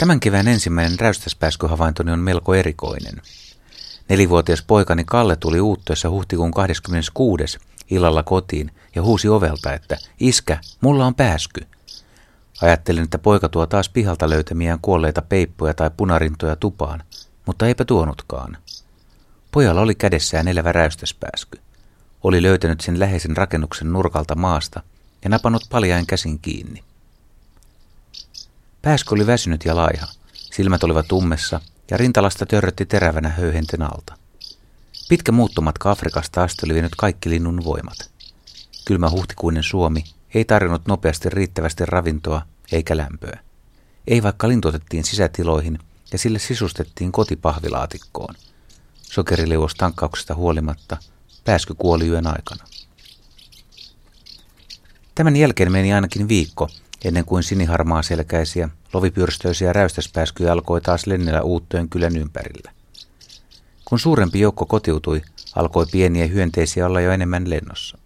Tämän kevään ensimmäinen räystäspääskyhavaintoni on melko erikoinen. Nelivuotias poikani Kalle tuli uutteessa huhtikuun 26. illalla kotiin ja huusi ovelta, että iskä, mulla on pääsky. Ajattelin, että poika tuo taas pihalta löytämiään kuolleita peippoja tai punarintoja tupaan, mutta eipä tuonutkaan. Pojalla oli kädessään elävä räystäspääsky. Oli löytänyt sen läheisen rakennuksen nurkalta maasta ja napannut paljain käsin kiinni. Pääsky oli väsynyt ja laiha. Silmät olivat ummessa ja rintalasta törrötti terävänä höyhenten alta. Pitkä muuttomatka Afrikasta asti oli vienyt kaikki linnun voimat. Kylmä huhtikuinen Suomi ei tarjonnut nopeasti riittävästi ravintoa eikä lämpöä. Ei vaikka lintu otettiin sisätiloihin ja sille sisustettiin kotipahvilaatikkoon. Sokerileuvos tankkauksesta huolimatta pääsky kuoli yön aikana. Tämän jälkeen meni ainakin viikko, ennen kuin siniharmaa selkäisiä, lovipyrstöisiä räystäspääskyjä alkoi taas lennellä uuttojen kylän ympärillä. Kun suurempi joukko kotiutui, alkoi pieniä hyönteisiä olla jo enemmän lennossa.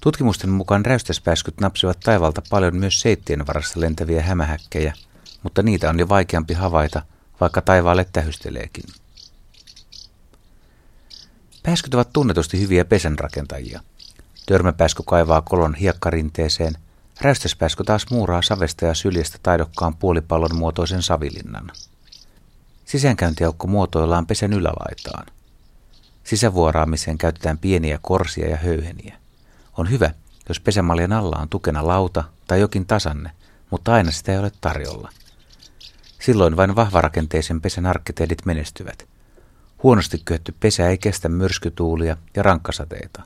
Tutkimusten mukaan räystäspääskyt napsivat taivalta paljon myös seittien varassa lentäviä hämähäkkejä, mutta niitä on jo vaikeampi havaita, vaikka taivaalle tähysteleekin. Pääskyt ovat tunnetusti hyviä pesänrakentajia. Törmäpääsky kaivaa kolon hiekkarinteeseen, räystäspääsky taas muuraa savesta ja syljestä taidokkaan puolipallon muotoisen savilinnan. Sisäänkäyntiaukko muotoillaan pesän ylälaitaan. Sisävuoraamiseen käytetään pieniä korsia ja höyheniä. On hyvä, jos pesämaljan alla on tukena lauta tai jokin tasanne, mutta aina sitä ei ole tarjolla. Silloin vain vahvarakenteisen pesän arkkitehdit menestyvät. Huonosti kyetty pesä ei kestä myrskytuulia ja rankkasateita.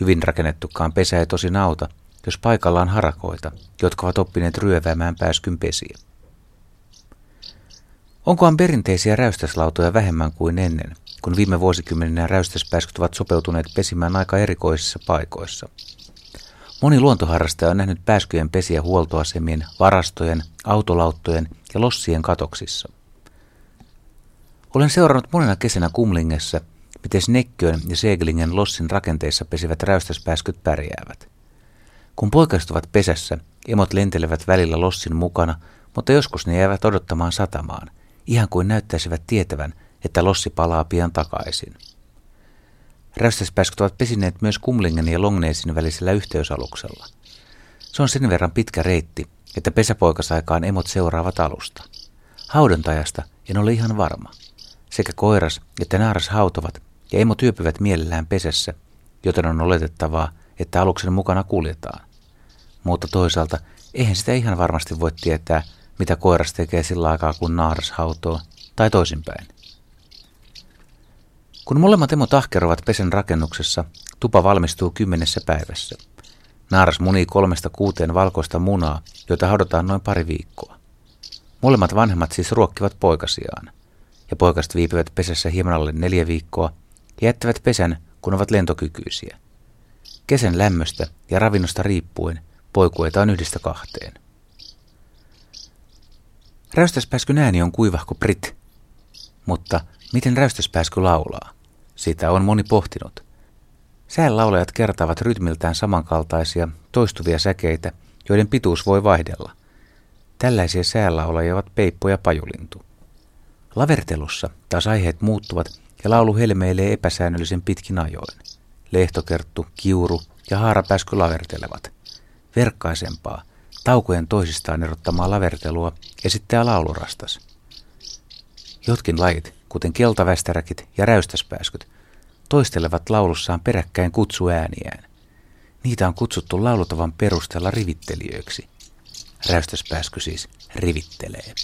Hyvin rakennettukaan pesä ei tosin auta, jos paikalla on harakoita, jotka ovat oppineet ryöväämään pääskyn pesiä. Onkohan perinteisiä räystäslautoja vähemmän kuin ennen, kun viime vuosikymmeninä räystäspääskyt ovat sopeutuneet pesimään aika erikoisissa paikoissa. Moni luontoharrastaja on nähnyt pääskyjen pesiä huoltoasemien, varastojen, autolauttojen ja lossien katoksissa. Olen seurannut monena kesänä Kumlingessa, miten Snekköön ja Seglingen lossin rakenteissa pesivät räystäspääskyt pärjäävät. Kun poikastuvat pesässä, emot lentelevät välillä lossin mukana, mutta joskus ne jäävät odottamaan satamaan, ihan kuin näyttäisivät tietävän, että lossi palaa pian takaisin. Räystäspääskyt ovat pesineet myös Kumlingen ja Longneesin välisellä yhteysaluksella. Se on sen verran pitkä reitti, että pesäpoikasaikaan emot seuraavat alusta. Haudontajasta en ole ihan varma. Sekä koiras että naaras hautovat ja emot yöpyvät mielellään pesässä, joten on oletettavaa, että aluksen mukana kuljetaan. Mutta toisaalta eihän sitä ihan varmasti voi tietää, mitä koiras tekee sillä aikaa, kun naaras hautoo, tai toisinpäin. Kun molemmat emot ahkerovat pesen rakennuksessa, tupa valmistuu kymmenessä päivässä. Naaras munii kolmesta kuuteen valkoista munaa, joita haudataan noin pari viikkoa. Molemmat vanhemmat siis ruokkivat poikasiaan, ja poikaset viipyvät pesässä hieman alle neljä viikkoa ja jättävät pesän, kun ovat lentokykyisiä. Kesän lämmöstä ja ravinnosta riippuen poikuetaan yhdestä kahteen. Räystäspääskyn ääni on kuivahko Brit, mutta miten räystäspääsky laulaa? Sitä on moni pohtinut. Säänlaulajat kertaavat rytmiltään samankaltaisia, toistuvia säkeitä, joiden pituus voi vaihdella. Tällaisia säänlaulajia ovat peippo ja pajulintu. Lavertelussa taas aiheet muuttuvat ja laulu helmeilee epäsäännöllisen pitkin ajoin. Lehtokerttu, kiuru ja haarapääsky lavertelevat. Verkkaisempaa, taukojen toisistaan erottamaa lavertelua esittää laulurastas. Jotkin lajit, kuten keltavästäräkit ja räystäspääskyt, toistelevat laulussaan peräkkäin kutsuääniään. Niitä on kutsuttu laulutavan perusteella rivittelijöiksi. Räystäspääsky siis rivittelee.